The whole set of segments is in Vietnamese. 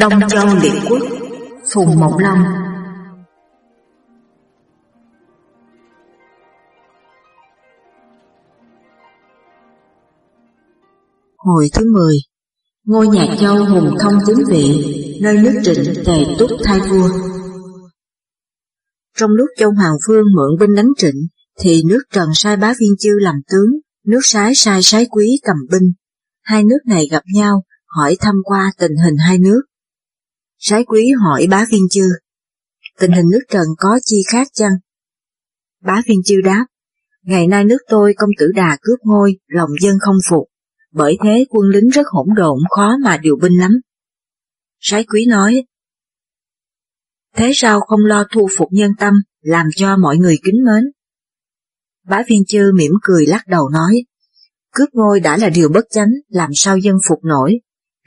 Đông Châu Liệt Quốc Phùng Mộng Long Hồi thứ 10 Ngôi nhà châu hùng thông chính vị Nơi nước trịnh tề túc thai vua. Trong lúc châu Hoàng Phương mượn binh đánh trịnh Thì nước Trần sai bá viên chư làm tướng Nước sái sai sái quý cầm binh. Hai nước này gặp nhau hỏi thăm qua tình hình hai nước Sái quý hỏi bá viên chư, tình hình nước Trần có chi khác chăng? Bá viên chư đáp, ngày nay nước tôi công tử đà cướp ngôi, lòng dân không phục, bởi thế quân lính rất hỗn độn khó mà điều binh lắm. Sái quý nói, thế sao không lo thu phục nhân tâm, làm cho mọi người kính mến? Bá viên chư mỉm cười lắc đầu nói, cướp ngôi đã là điều bất chánh, làm sao dân phục nổi,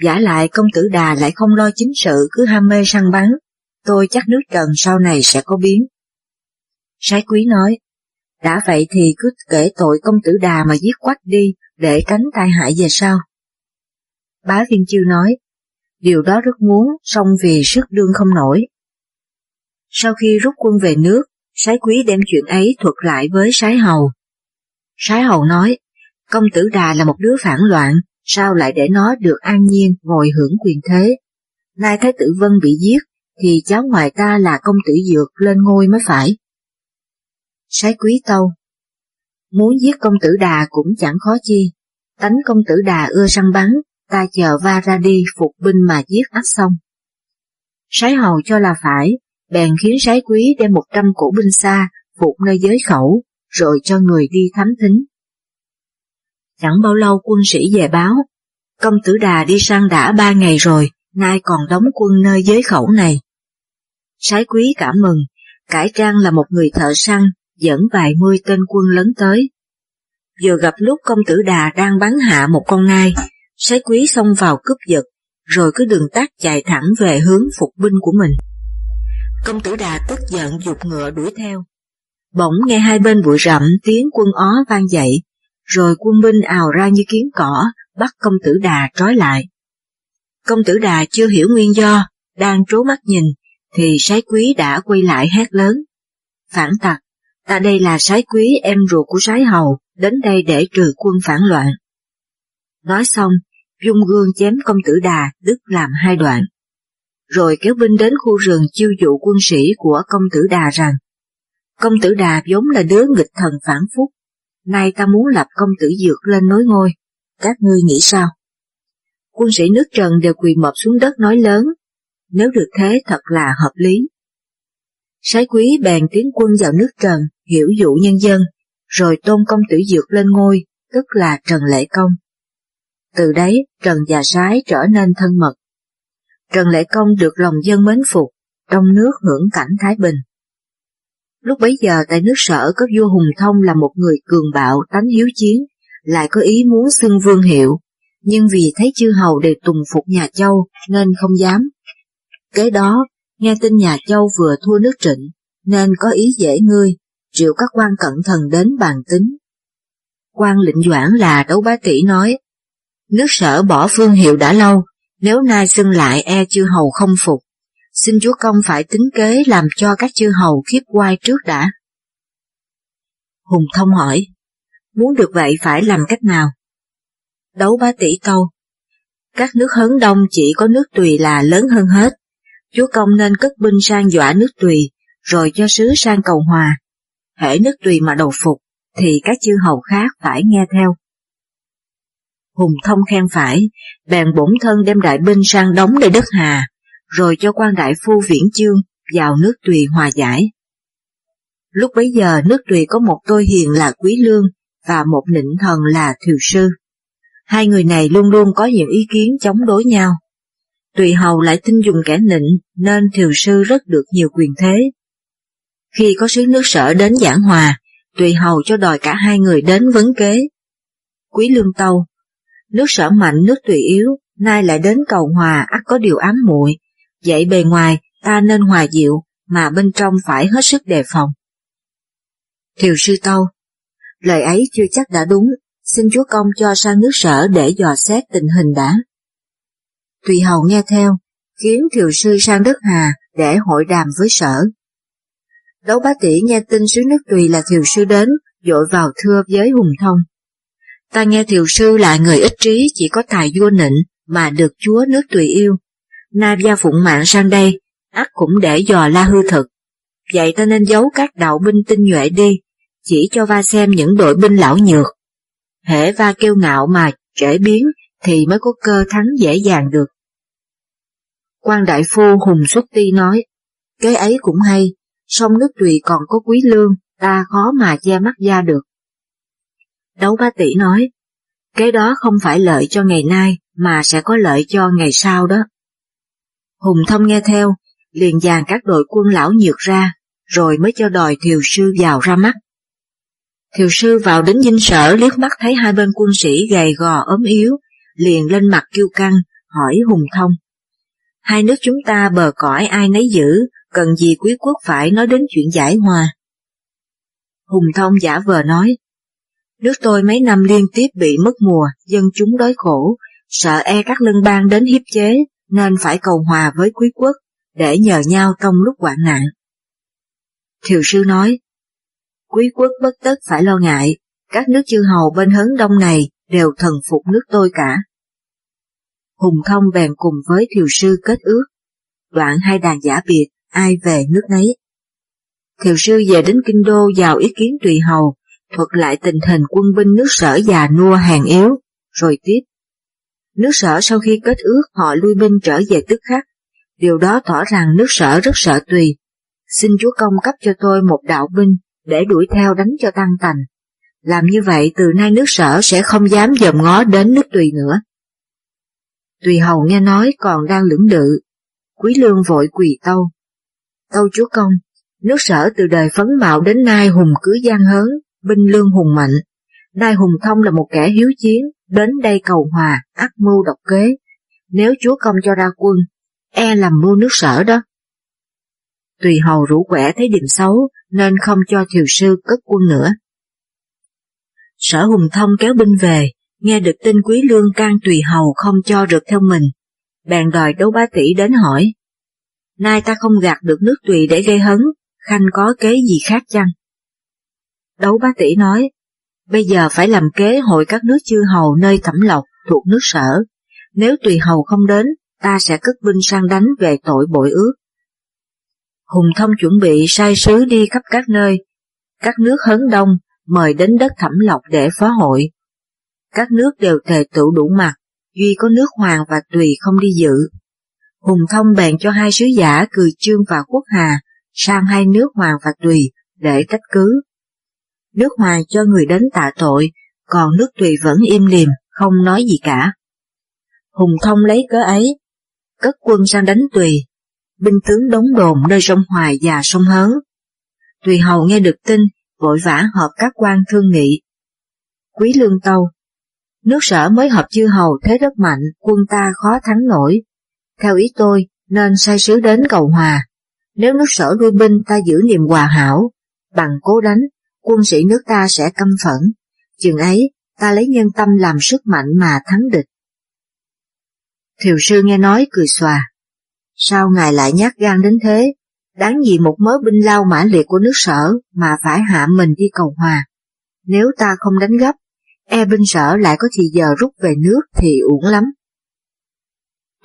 Giả lại công tử đà lại không lo chính sự cứ ham mê săn bắn, tôi chắc nước trần sau này sẽ có biến. Sái quý nói, đã vậy thì cứ kể tội công tử đà mà giết quách đi để tránh tai hại về sau. Bá viên chư nói, điều đó rất muốn, song vì sức đương không nổi. Sau khi rút quân về nước, Sái quý đem chuyện ấy thuật lại với Sái hầu. Sái hầu nói, công tử đà là một đứa phản loạn, sao lại để nó được an nhiên ngồi hưởng quyền thế. Nay Thái tử Vân bị giết, thì cháu ngoại ta là công tử Dược lên ngôi mới phải. Sái quý tâu Muốn giết công tử Đà cũng chẳng khó chi, tánh công tử Đà ưa săn bắn, ta chờ va ra đi phục binh mà giết ắt xong. Sái hầu cho là phải, bèn khiến sái quý đem một trăm cổ binh xa phục nơi giới khẩu, rồi cho người đi thám thính. Chẳng bao lâu quân sĩ về báo, công tử đà đi săn đã ba ngày rồi, nay còn đóng quân nơi giới khẩu này. Sái quý cảm mừng, cải trang là một người thợ săn, dẫn vài mươi tên quân lớn tới. Vừa gặp lúc công tử đà đang bắn hạ một con ngai, sái quý xông vào cướp giật, rồi cứ đường tắt chạy thẳng về hướng phục binh của mình. Công tử đà tức giận dục ngựa đuổi theo. Bỗng nghe hai bên bụi rậm tiếng quân ó vang dậy, rồi quân binh ào ra như kiến cỏ, bắt công tử đà trói lại. Công tử đà chưa hiểu nguyên do, đang trố mắt nhìn, thì sái quý đã quay lại hét lớn. Phản tặc, ta đây là sái quý em ruột của sái hầu, đến đây để trừ quân phản loạn. Nói xong, dung gương chém công tử đà đứt làm hai đoạn. Rồi kéo binh đến khu rừng chiêu dụ quân sĩ của công tử đà rằng, công tử đà vốn là đứa nghịch thần phản phúc, nay ta muốn lập công tử dược lên nối ngôi, các ngươi nghĩ sao? Quân sĩ nước Trần đều quỳ mọp xuống đất nói lớn, nếu được thế thật là hợp lý. Sái quý bèn tiến quân vào nước Trần, hiểu dụ nhân dân, rồi tôn công tử dược lên ngôi, tức là Trần Lệ Công. Từ đấy, Trần và Sái trở nên thân mật. Trần Lệ Công được lòng dân mến phục, trong nước hưởng cảnh Thái Bình. Lúc bấy giờ tại nước sở có vua Hùng Thông là một người cường bạo tánh hiếu chiến, lại có ý muốn xưng vương hiệu, nhưng vì thấy chư hầu đều tùng phục nhà Châu nên không dám. Kế đó, nghe tin nhà Châu vừa thua nước trịnh, nên có ý dễ ngươi, triệu các quan cận thần đến bàn tính. quan lệnh doãn là đấu bá tỷ nói, nước sở bỏ phương hiệu đã lâu, nếu nay xưng lại e chư hầu không phục, xin chúa công phải tính kế làm cho các chư hầu khiếp quai trước đã. Hùng thông hỏi, muốn được vậy phải làm cách nào? Đấu bá tỷ câu, các nước hớn đông chỉ có nước tùy là lớn hơn hết, chúa công nên cất binh sang dọa nước tùy, rồi cho sứ sang cầu hòa. Hễ nước tùy mà đầu phục, thì các chư hầu khác phải nghe theo. Hùng thông khen phải, bèn bổn thân đem đại binh sang đóng để đất Hà, rồi cho quan đại phu viễn chương vào nước tùy hòa giải. Lúc bấy giờ nước tùy có một tôi hiền là Quý Lương và một nịnh thần là Thiều Sư. Hai người này luôn luôn có những ý kiến chống đối nhau. Tùy hầu lại tin dùng kẻ nịnh nên Thiều Sư rất được nhiều quyền thế. Khi có sứ nước sở đến giảng hòa, tùy hầu cho đòi cả hai người đến vấn kế. Quý Lương Tâu, nước sở mạnh nước tùy yếu, nay lại đến cầu hòa ắt có điều ám muội Vậy bề ngoài ta nên hòa dịu, mà bên trong phải hết sức đề phòng. Thiều sư tâu, lời ấy chưa chắc đã đúng, xin chúa công cho sang nước sở để dò xét tình hình đã. Tùy hầu nghe theo, khiến thiều sư sang đất Hà để hội đàm với sở. Đấu bá tỷ nghe tin sứ nước tùy là thiều sư đến, dội vào thưa với Hùng Thông. Ta nghe thiều sư là người ít trí chỉ có tài vua nịnh mà được chúa nước tùy yêu. Na gia phụng mạng sang đây, ắt cũng để dò la hư thực. Vậy ta nên giấu các đạo binh tinh nhuệ đi, chỉ cho va xem những đội binh lão nhược. Hễ va kêu ngạo mà trễ biến thì mới có cơ thắng dễ dàng được. quan đại phu Hùng Xuất Ti nói, cái ấy cũng hay, Song nước tùy còn có quý lương, ta khó mà che mắt ra được. Đấu ba tỷ nói, cái đó không phải lợi cho ngày nay, mà sẽ có lợi cho ngày sau đó. Hùng thông nghe theo, liền dàn các đội quân lão nhược ra, rồi mới cho đòi thiều sư vào ra mắt. Thiều sư vào đến dinh sở liếc mắt thấy hai bên quân sĩ gầy gò ốm yếu, liền lên mặt kêu căng, hỏi Hùng Thông. Hai nước chúng ta bờ cõi ai nấy giữ, cần gì quý quốc phải nói đến chuyện giải hòa. Hùng Thông giả vờ nói, nước tôi mấy năm liên tiếp bị mất mùa, dân chúng đói khổ, sợ e các lân bang đến hiếp chế, nên phải cầu hòa với quý quốc, để nhờ nhau trong lúc hoạn nạn. Thiều sư nói, quý quốc bất tất phải lo ngại, các nước chư hầu bên hấn đông này đều thần phục nước tôi cả. Hùng thông bèn cùng với thiều sư kết ước, đoạn hai đàn giả biệt, ai về nước nấy. Thiều sư về đến kinh đô vào ý kiến tùy hầu, thuật lại tình hình quân binh nước sở già nua hàng yếu, rồi tiếp. Nước sở sau khi kết ước họ lui binh trở về tức khắc, điều đó tỏ rằng nước sở rất sợ tùy. Xin chúa công cấp cho tôi một đạo binh để đuổi theo đánh cho tăng tành. Làm như vậy từ nay nước sở sẽ không dám dòm ngó đến nước tùy nữa. Tùy hầu nghe nói còn đang lưỡng lự, quý lương vội quỳ tâu. Tâu chúa công, nước sở từ đời phấn mạo đến nay hùng cứ gian hớn, binh lương hùng mạnh. Nay hùng thông là một kẻ hiếu chiến, đến đây cầu hòa, ác mưu độc kế. Nếu chúa công cho ra quân, e làm mưu nước sở đó. Tùy hầu rủ quẻ thấy điểm xấu, nên không cho thiều sư cất quân nữa. Sở Hùng Thông kéo binh về, nghe được tin quý lương can tùy hầu không cho rượt theo mình, bèn đòi đấu bá tỷ đến hỏi. Nay ta không gạt được nước tùy để gây hấn, khanh có kế gì khác chăng? Đấu bá tỷ nói, bây giờ phải làm kế hội các nước chư hầu nơi thẩm lộc thuộc nước sở, nếu tùy hầu không đến, ta sẽ cất binh sang đánh về tội bội ước. Hùng Thông chuẩn bị sai sứ đi khắp các nơi, các nước hấn đông mời đến đất thẩm lộc để phó hội. Các nước đều thề tựu đủ mặt, duy có nước Hoàng và Tùy không đi dự. Hùng Thông bèn cho hai sứ giả Cười Chương và Quốc Hà sang hai nước Hoàng và Tùy để tách cứ. Nước hòa cho người đến tạ tội, còn nước Tùy vẫn im lìm, không nói gì cả. Hùng Thông lấy cớ ấy, cất quân sang đánh Tùy, binh tướng đóng đồn nơi sông Hoài và sông Hớn. Tùy Hầu nghe được tin vội vã họp các quan thương nghị. Quý Lương Tâu Nước sở mới hợp chư hầu thế rất mạnh, quân ta khó thắng nổi. Theo ý tôi, nên sai sứ đến cầu hòa. Nếu nước sở lui binh ta giữ niềm hòa hảo, bằng cố đánh, quân sĩ nước ta sẽ căm phẫn. Chừng ấy, ta lấy nhân tâm làm sức mạnh mà thắng địch. Thiều sư nghe nói cười xòa. Sao ngài lại nhát gan đến thế? Đáng gì một mớ binh lao mã liệt của nước sở mà phải hạ mình đi cầu hòa. Nếu ta không đánh gấp, e binh sở lại có thì giờ rút về nước thì uổng lắm.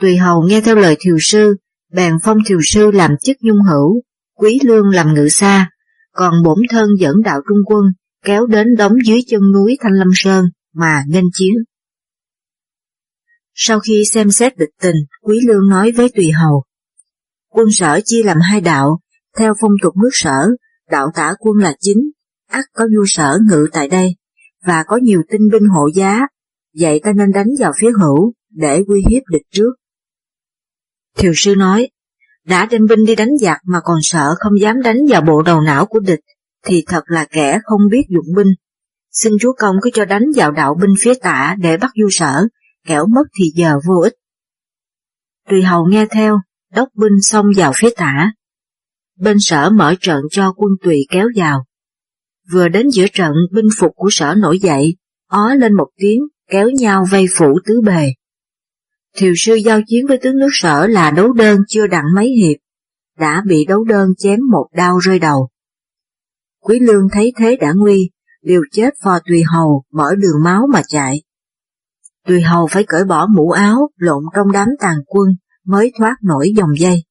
Tùy hầu nghe theo lời thiều sư, bèn phong thiều sư làm chức nhung hữu, quý lương làm ngự xa, còn bổn thân dẫn đạo trung quân kéo đến đóng dưới chân núi Thanh Lâm Sơn mà nghênh chiến. Sau khi xem xét địch tình, Quý Lương nói với Tùy Hầu, quân sở chia làm hai đạo, theo phong tục nước sở, đạo tả quân là chính, ắt có vua sở ngự tại đây, và có nhiều tinh binh hộ giá, vậy ta nên đánh vào phía hữu, để uy hiếp địch trước. Thiều sư nói, đã đem binh đi đánh giặc mà còn sợ không dám đánh vào bộ đầu não của địch, thì thật là kẻ không biết dụng binh. Xin chúa công cứ cho đánh vào đạo binh phía tả để bắt du sở, kẻo mất thì giờ vô ích. Tùy hầu nghe theo, đốc binh xông vào phía tả. Bên sở mở trận cho quân tùy kéo vào. Vừa đến giữa trận, binh phục của sở nổi dậy, ó lên một tiếng, kéo nhau vây phủ tứ bề. Thiều sư giao chiến với tướng nước sở là đấu đơn chưa đặng mấy hiệp, đã bị đấu đơn chém một đao rơi đầu. Quý lương thấy thế đã nguy, liều chết phò tùy hầu mở đường máu mà chạy. Tùy hầu phải cởi bỏ mũ áo, lộn trong đám tàn quân, mới thoát nổi dòng dây.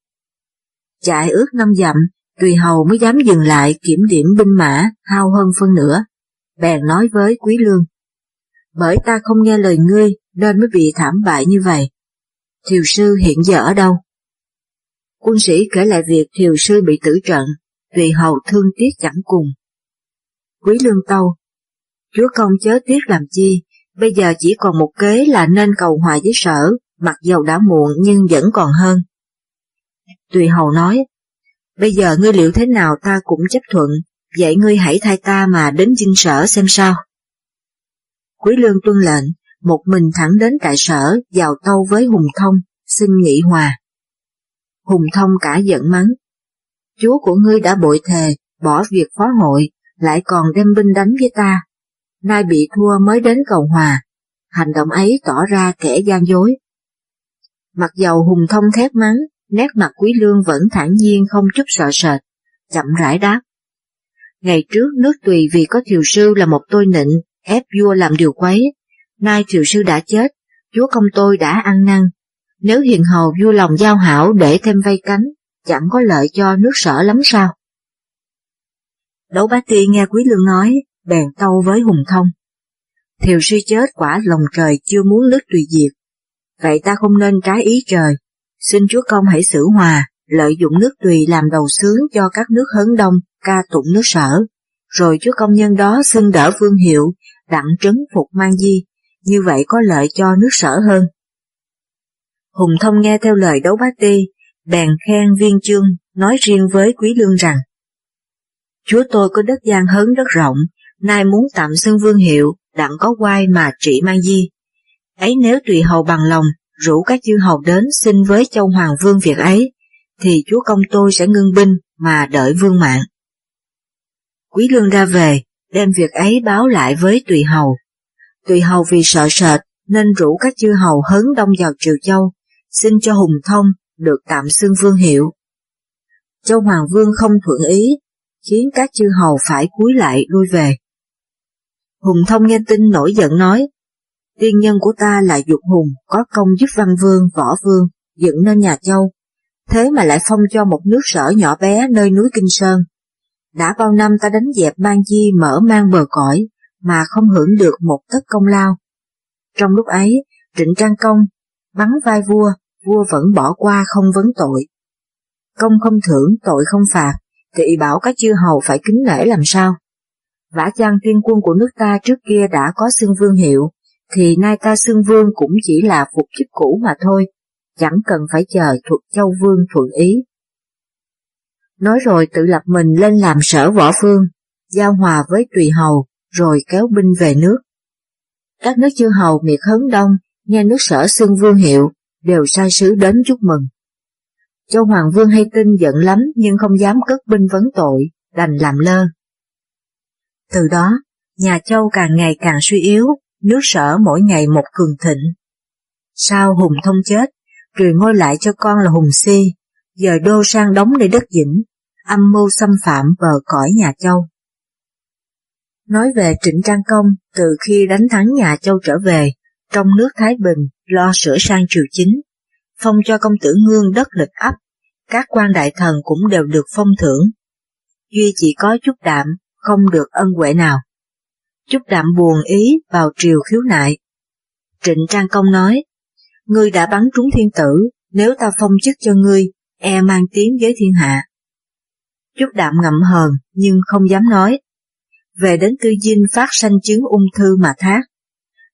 Chạy ước năm dặm, tùy hầu mới dám dừng lại kiểm điểm binh mã, hao hơn phân nửa. Bèn nói với quý lương. Bởi ta không nghe lời ngươi, nên mới bị thảm bại như vậy. Thiều sư hiện giờ ở đâu? Quân sĩ kể lại việc thiều sư bị tử trận, vì hầu thương tiếc chẳng cùng. Quý lương tâu, chúa công chớ tiếc làm chi, bây giờ chỉ còn một kế là nên cầu hòa với sở, mặc dầu đã muộn nhưng vẫn còn hơn. Tùy hầu nói, bây giờ ngươi liệu thế nào ta cũng chấp thuận, vậy ngươi hãy thay ta mà đến dinh sở xem sao. Quý lương tuân lệnh, một mình thẳng đến tại sở, vào tâu với Hùng Thông, xin nghị hòa. Hùng Thông cả giận mắng. Chúa của ngươi đã bội thề, bỏ việc phó hội, lại còn đem binh đánh với ta. Nay bị thua mới đến cầu hòa, hành động ấy tỏ ra kẻ gian dối. Mặc dầu Hùng Thông thét mắng, nét mặt Quý Lương vẫn thản nhiên không chút sợ sệt, chậm rãi đáp. Ngày trước nước tùy vì có thiều sư là một tôi nịnh, ép vua làm điều quấy, nay thiều sư đã chết, chúa công tôi đã ăn năn. Nếu hiền hầu vui lòng giao hảo để thêm vây cánh, chẳng có lợi cho nước sở lắm sao? Đấu bá ti nghe Quý Lương nói, bèn tâu với Hùng Thông. Thiều sư chết quả lòng trời chưa muốn nước tùy diệt, vậy ta không nên trái ý trời, xin chúa công hãy xử hòa, lợi dụng nước tùy làm đầu sướng cho các nước hấn đông ca tụng nước sở, rồi chúa công nhân đó xưng đỡ vương hiệu, đặng trấn phục mang di, như vậy có lợi cho nước sở hơn. Hùng Thông nghe theo lời đấu bá ti, bèn khen viên chương, nói riêng với Quý Lương rằng, Chúa tôi có đất gian hớn rất rộng, nay muốn tạm xưng vương hiệu, đặng có quai mà trị mang di. Ấy nếu tùy hầu bằng lòng, rủ các chư hầu đến xin với châu Hoàng Vương việc ấy, thì chúa công tôi sẽ ngưng binh mà đợi vương mạng. Quý lương ra về, đem việc ấy báo lại với tùy hầu. Tùy hầu vì sợ sệt nên rủ các chư hầu hấn đông vào Triều Châu, xin cho Hùng Thông được tạm xưng vương hiệu. Châu Hoàng Vương không thuận ý, khiến các chư hầu phải cúi lại lui về. Hùng Thông nghe tin nổi giận nói, tiên nhân của ta là Dục Hùng có công giúp Văn Vương, Võ Vương, dựng nên nhà Châu, thế mà lại phong cho một nước sở nhỏ bé nơi núi Kinh Sơn. Đã bao năm ta đánh dẹp mang di mở mang bờ cõi, mà không hưởng được một tất công lao. Trong lúc ấy, Trịnh Trang Công bắn vai vua, vua vẫn bỏ qua không vấn tội. Công không thưởng, tội không phạt, thì bảo các chư hầu phải kính nể làm sao? Vả chăng tiên quân của nước ta trước kia đã có xưng vương hiệu, thì nay ta xưng vương cũng chỉ là phục chức cũ mà thôi, chẳng cần phải chờ thuộc châu vương thuận ý. Nói rồi tự lập mình lên làm sở võ phương, giao hòa với tùy hầu, rồi kéo binh về nước. Các nước chư hầu miệt hấn đông, nghe nước sở xưng vương hiệu, đều sai sứ đến chúc mừng. Châu Hoàng Vương hay tin giận lắm nhưng không dám cất binh vấn tội, đành làm lơ. Từ đó, nhà Châu càng ngày càng suy yếu, nước sở mỗi ngày một cường thịnh. Sau Hùng Thông chết, truyền ngôi lại cho con là Hùng Si, giờ đô sang đóng nơi đất dĩnh, âm mưu xâm phạm bờ cõi nhà Châu. Nói về Trịnh Trang Công, từ khi đánh thắng nhà Châu trở về, trong nước Thái Bình lo sửa sang triều chính, phong cho công tử ngương đất lịch ấp, các quan đại thần cũng đều được phong thưởng. Duy chỉ có chút đạm, không được ân huệ nào. Chút đạm buồn ý vào triều khiếu nại. Trịnh Trang Công nói, ngươi đã bắn trúng thiên tử, nếu ta phong chức cho ngươi, e mang tiếng với thiên hạ. Chút đạm ngậm hờn nhưng không dám nói. Về đến tư dinh phát sanh chứng ung thư mà thác.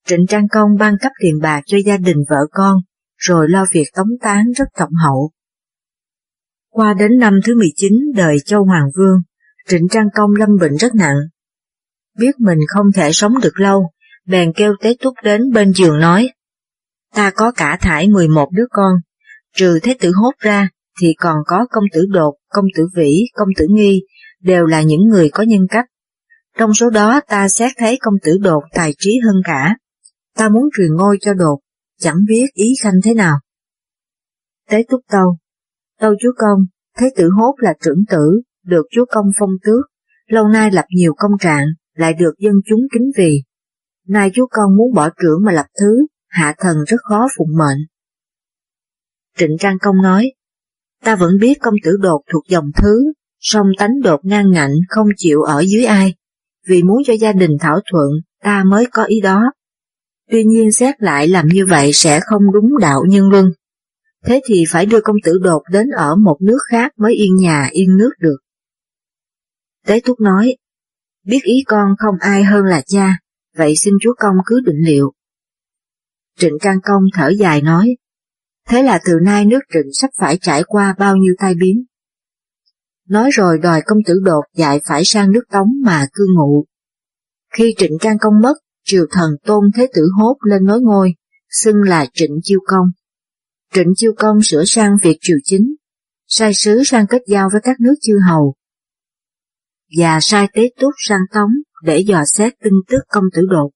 Trịnh Trang Công ban cấp tiền bạc cho gia đình vợ con, rồi lo việc tống tán rất trọng hậu. Qua đến năm thứ 19 đời Châu Hoàng Vương, Trịnh Trang Công lâm bệnh rất nặng. Biết mình không thể sống được lâu, bèn kêu Tế Túc đến bên giường nói, ta có cả thải 11 đứa con, trừ Thế tử hốt ra thì còn có công tử đột, công tử vĩ, công tử nghi, đều là những người có nhân cách. Trong số đó ta xét thấy công tử đột tài trí hơn cả. Ta muốn truyền ngôi cho đột, chẳng biết ý khanh thế nào. Tế túc tâu, tâu chúa công, thế tử hốt là trưởng tử, được chúa công phong tước, lâu nay lập nhiều công trạng, lại được dân chúng kính vì. Nay chúa công muốn bỏ trưởng mà lập thứ, hạ thần rất khó phụng mệnh. Trịnh Trang Công nói, ta vẫn biết công tử đột thuộc dòng thứ, song tánh đột ngang ngạnh không chịu ở dưới ai, vì muốn cho gia đình thảo thuận, ta mới có ý đó. Tuy nhiên xét lại làm như vậy sẽ không đúng đạo nhân luân. Thế thì phải đưa công tử đột đến ở một nước khác mới yên nhà yên nước được. Tế Túc nói, biết ý con không ai hơn là cha, vậy xin chúa công cứ định liệu. Trịnh Can Công thở dài nói, thế là từ nay nước trịnh sắp phải trải qua bao nhiêu tai biến. Nói rồi đòi công tử đột dạy phải sang nước Tống mà cư ngụ. Khi Trịnh Can Công mất, triều thần tôn thế tử hốt lên nối ngôi, xưng là Trịnh Chiêu Công. Trịnh Chiêu Công sửa sang việc triều chính, sai sứ sang kết giao với các nước chư hầu, và sai tế túc sang Tống để dò xét tin tức công tử đột.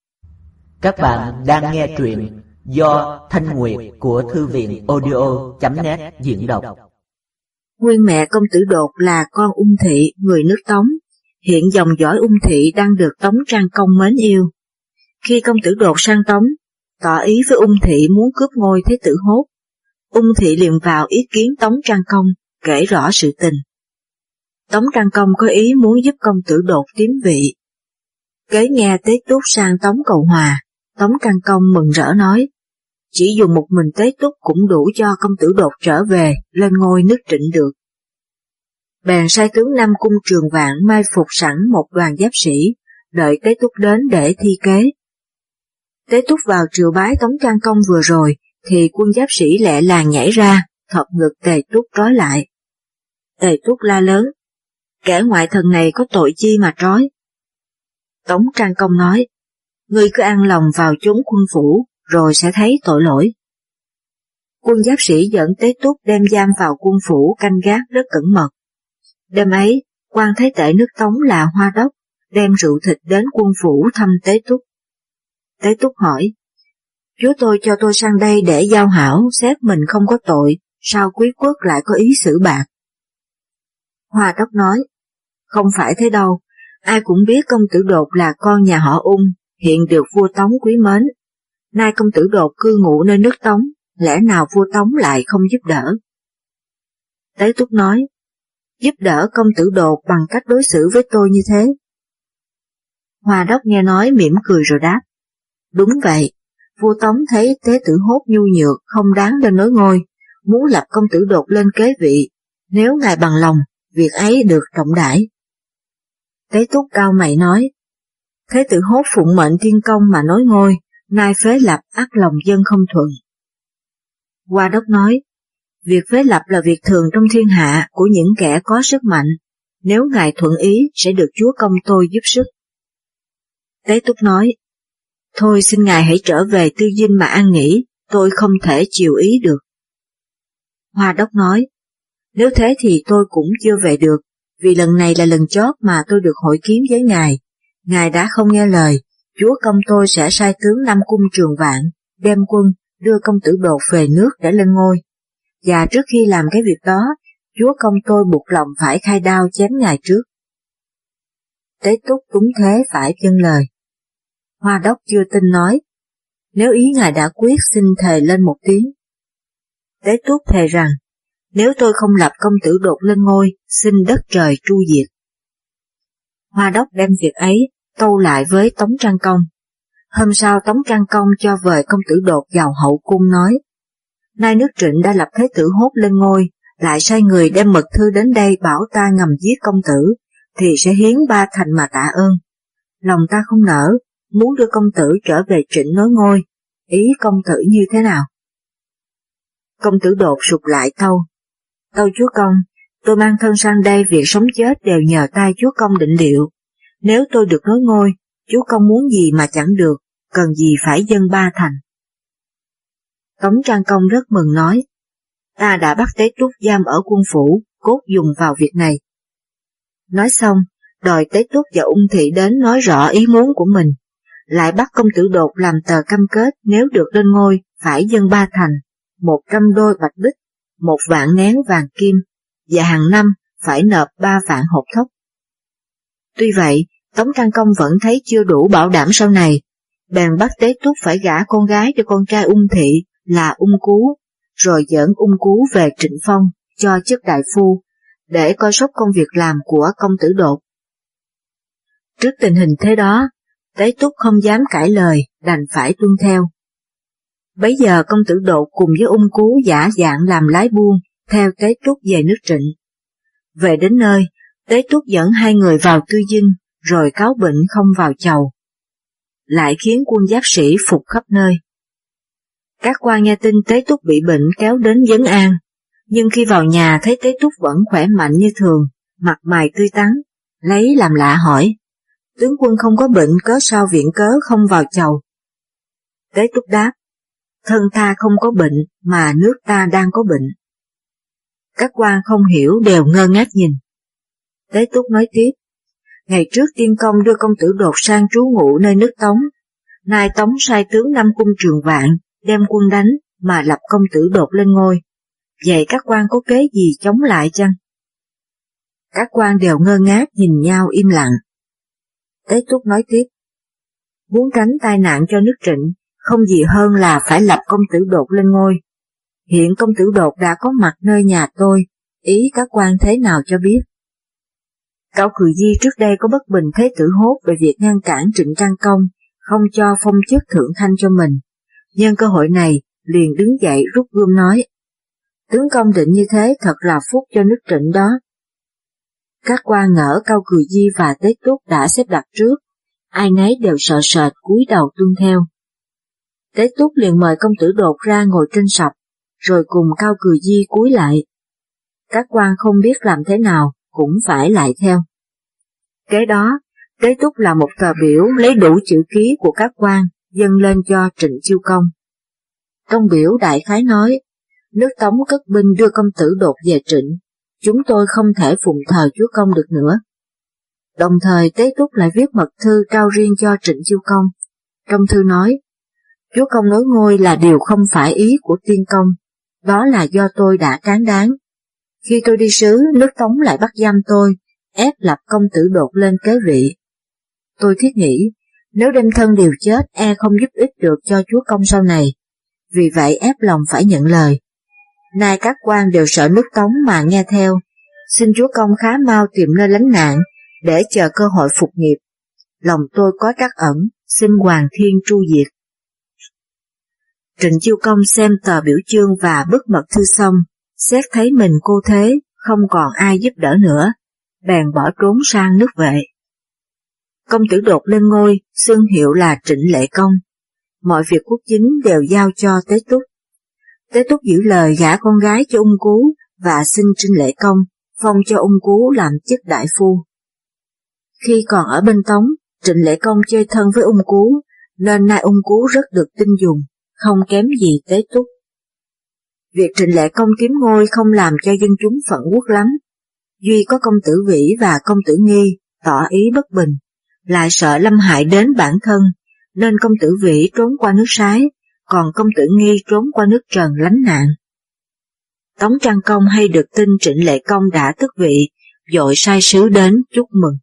Các bạn đang nghe truyện do Thanh Nguyệt của Thư viện audio.net diễn đọc. Nguyên mẹ công tử đột là con ung thị, người nước Tống. Hiện dòng dõi ung thị đang được Tống Trang Công mến yêu. Khi công tử đột sang Tống, tỏ ý với ung thị muốn cướp ngôi thế tử hốt. Ung thị liền vào ý kiến Tống Trang Công, kể rõ sự tình. Tống Trang Công có ý muốn giúp công tử đột tiến vị. Kế nghe Tế Túc sang Tống Cầu Hòa, Tống Trang Công mừng rỡ nói, chỉ dùng một mình Tế Túc cũng đủ cho công tử đột trở về, lên ngôi nước trịnh được. Bèn sai tướng Nam Cung Trường Vạn mai phục sẵn một đoàn giáp sĩ, đợi Tế Túc đến để thi kế. Tế Túc vào triều bái Tống Trang Công vừa rồi, thì quân giáp sĩ lẹ làng nhảy ra, thọt ngực Tề Túc trói lại. Tề Túc la lớn, kẻ ngoại thần này có tội chi mà trói. Tống Trang Công nói, ngươi cứ an lòng vào chốn quân phủ, rồi sẽ thấy tội lỗi. Quân giáp sĩ dẫn Tế Túc đem giam vào quân phủ canh gác rất cẩn mật. Đêm ấy, quan thái tể nước Tống là Hoa Đốc, đem rượu thịt đến quân phủ thăm Tế Túc. Tế Túc hỏi, Chúa tôi cho tôi sang đây để giao hảo, xét mình không có tội, sao quý quốc lại có ý xử bạc? Hoa Đốc nói, không phải thế đâu, ai cũng biết công tử đột là con nhà họ ung, hiện được vua Tống quý mến. Nay công tử đột cư ngụ nơi nước Tống, lẽ nào vua Tống lại không giúp đỡ? Tế Túc nói, giúp đỡ công tử đột bằng cách đối xử với tôi như thế. Hòa đốc nghe nói mỉm cười rồi đáp, đúng vậy, vua Tống thấy tế tử hốt nhu nhược không đáng lên nối ngôi, muốn lập công tử đột lên kế vị, nếu ngài bằng lòng, việc ấy được trọng đại. Tế túc cao mày nói, thế tử hốt phụng mệnh thiên công mà nối ngôi, nay phế lập ác lòng dân không thuận. Hoa đốc nói, việc phế lập là việc thường trong thiên hạ của những kẻ có sức mạnh, nếu ngài thuận ý sẽ được chúa công tôi giúp sức. Tế túc nói, thôi xin ngài hãy trở về tư dinh mà an nghỉ, tôi không thể chiều ý được. Hoa đốc nói, nếu thế thì tôi cũng chưa về được, vì lần này là lần chót mà tôi được hội kiến với ngài. Ngài đã không nghe lời, chúa công tôi sẽ sai tướng năm Cung Trường Vạn, đem quân, đưa công tử đột về nước để lên ngôi. Và trước khi làm cái việc đó, chúa công tôi buộc lòng phải khai đao chém ngài trước. Tế túc túng thế phải chân lời. Hoa đốc chưa tin nói, nếu ý ngài đã quyết xin thề lên một tiếng. Tế túc thề rằng, nếu tôi không lập công tử đột lên ngôi, xin đất trời tru diệt. Hoa đốc đem việc ấy tâu lại với Tống Trang Công. Hôm sau Tống Trang Công cho vời công tử đột vào hậu cung nói, nay nước trịnh đã lập thế tử hốt lên ngôi, lại sai người đem mật thư đến đây bảo ta ngầm giết công tử, thì sẽ hiến ba thành mà tạ ơn. Lòng ta không nở, muốn đưa công tử trở về trịnh nối ngôi, ý công tử như thế nào? Công tử đột sụp lại tâu, Tâu chúa công, tôi mang thân sang đây việc sống chết đều nhờ tay chúa công định liệu. Nếu tôi được nối ngôi, chú công muốn gì mà chẳng được, cần gì phải dân ba thành. Tống Trang Công rất mừng nói, ta đã bắt tế trúc giam ở quân phủ, cốt dùng vào việc này. Nói xong, đòi tế túc và ung thị đến nói rõ ý muốn của mình, lại bắt công tử đột làm tờ cam kết nếu được lên ngôi phải dân ba thành, một trăm đôi bạch bích, một vạn nén vàng kim, và hàng năm phải nộp ba vạn hộp thóc. Tuy vậy, Tống Trang Công vẫn thấy chưa đủ bảo đảm sau này, bèn bắt Tế Túc phải gả con gái cho con trai ung thị là ung cú, rồi dẫn ung cú về trịnh phong cho chức đại phu, để coi sóc công việc làm của công tử đột. Trước tình hình thế đó, Tế Túc không dám cãi lời, đành phải tuân theo. Bấy giờ công tử đột cùng với ung cú giả dạng làm lái buôn, theo Tế Túc về nước trịnh. Về đến nơi, Tế Túc dẫn hai người vào tư dinh, rồi cáo bệnh không vào chầu. Lại khiến quân giáp sĩ phục khắp nơi. Các quan nghe tin Tế Túc bị bệnh kéo đến vấn an, nhưng khi vào nhà thấy Tế Túc vẫn khỏe mạnh như thường, mặt mày tươi tắn, lấy làm lạ hỏi, tướng quân không có bệnh cớ sao viện cớ không vào chầu. Tế Túc đáp, thân ta không có bệnh mà nước ta đang có bệnh. Các quan không hiểu đều ngơ ngác nhìn. Tế Túc nói tiếp, ngày trước tiên công đưa công tử đột sang trú ngụ nơi nước Tống, nay Tống sai tướng năm cung trường vạn, đem quân đánh mà lập công tử đột lên ngôi. Vậy các quan có kế gì chống lại chăng? Các quan đều ngơ ngác nhìn nhau im lặng. Tế Túc nói tiếp, muốn tránh tai nạn cho nước trịnh, không gì hơn là phải lập công tử đột lên ngôi. Hiện công tử đột đã có mặt nơi nhà tôi, ý các quan thế nào cho biết. Cao Cử Di trước đây có bất bình thế tử hốt về việc ngăn cản Trịnh Trang Công, không cho phong chức thượng thanh cho mình. Nhân cơ hội này, liền đứng dậy rút gươm nói. Tướng công định như thế thật là phúc cho nước trịnh đó. Các quan ngỡ Cao Cừ Di và Tế Túc đã xếp đặt trước, ai nấy đều sợ sệt cúi đầu tuân theo. Tế Túc liền mời công tử đột ra ngồi trên sập, rồi cùng Cao Cừ Di cúi lại. Các quan không biết làm thế nào, cũng phải lại theo. Kế đó, Tế Túc là một tờ biểu lấy đủ chữ ký của các quan dâng lên cho Trịnh Chiêu Công. Trong biểu đại khái nói, nước Tống cất binh đưa công tử đột về Trịnh, chúng tôi không thể phụng thờ Chúa Công được nữa. Đồng thời Tế Túc lại viết mật thư trao riêng cho Trịnh Chiêu Công. Trong thư nói, Chúa Công nối ngôi là điều không phải ý của tiên công, đó là do tôi đã cán đáng. Khi tôi đi sứ, nước Tống lại bắt giam tôi, ép lập công tử đột lên kế vị. Tôi thiết nghĩ, nếu đem thân điều chết e không giúp ích được cho chúa công sau này, vì vậy ép lòng phải nhận lời. Nay các quan đều sợ nước Tống mà nghe theo, xin chúa công khá mau tìm nơi lánh nạn, để chờ cơ hội phục nghiệp. Lòng tôi có các ẩn, xin Hoàng Thiên tru diệt. Trịnh Chiêu Công xem tờ biểu chương và bức mật thư xong, xét thấy mình cô thế, không còn ai giúp đỡ nữa, bèn bỏ trốn sang nước vệ. Công tử đột lên ngôi, xưng hiệu là Trịnh Lệ Công. Mọi việc quốc chính đều giao cho Tế Túc. Tế Túc giữ lời gả con gái cho ung cú và xin Trịnh Lệ Công, phong cho ung cú làm chức đại phu. Khi còn ở bên Tống, Trịnh Lệ Công chơi thân với ung cú, nên nay ung cú rất được tin dùng, không kém gì Tế Túc. Việc Trịnh Lệ Công kiếm ngôi không làm cho dân chúng phận quốc lắm. Duy có công tử Vĩ và công tử Nghi tỏ ý bất bình, lại sợ lâm hại đến bản thân, nên công tử Vĩ trốn qua nước Sái, còn công tử Nghi trốn qua nước Trần lánh nạn. Tống Trang Công hay được tin Trịnh Lệ Công đã tức vị, dội sai sứ đến chúc mừng.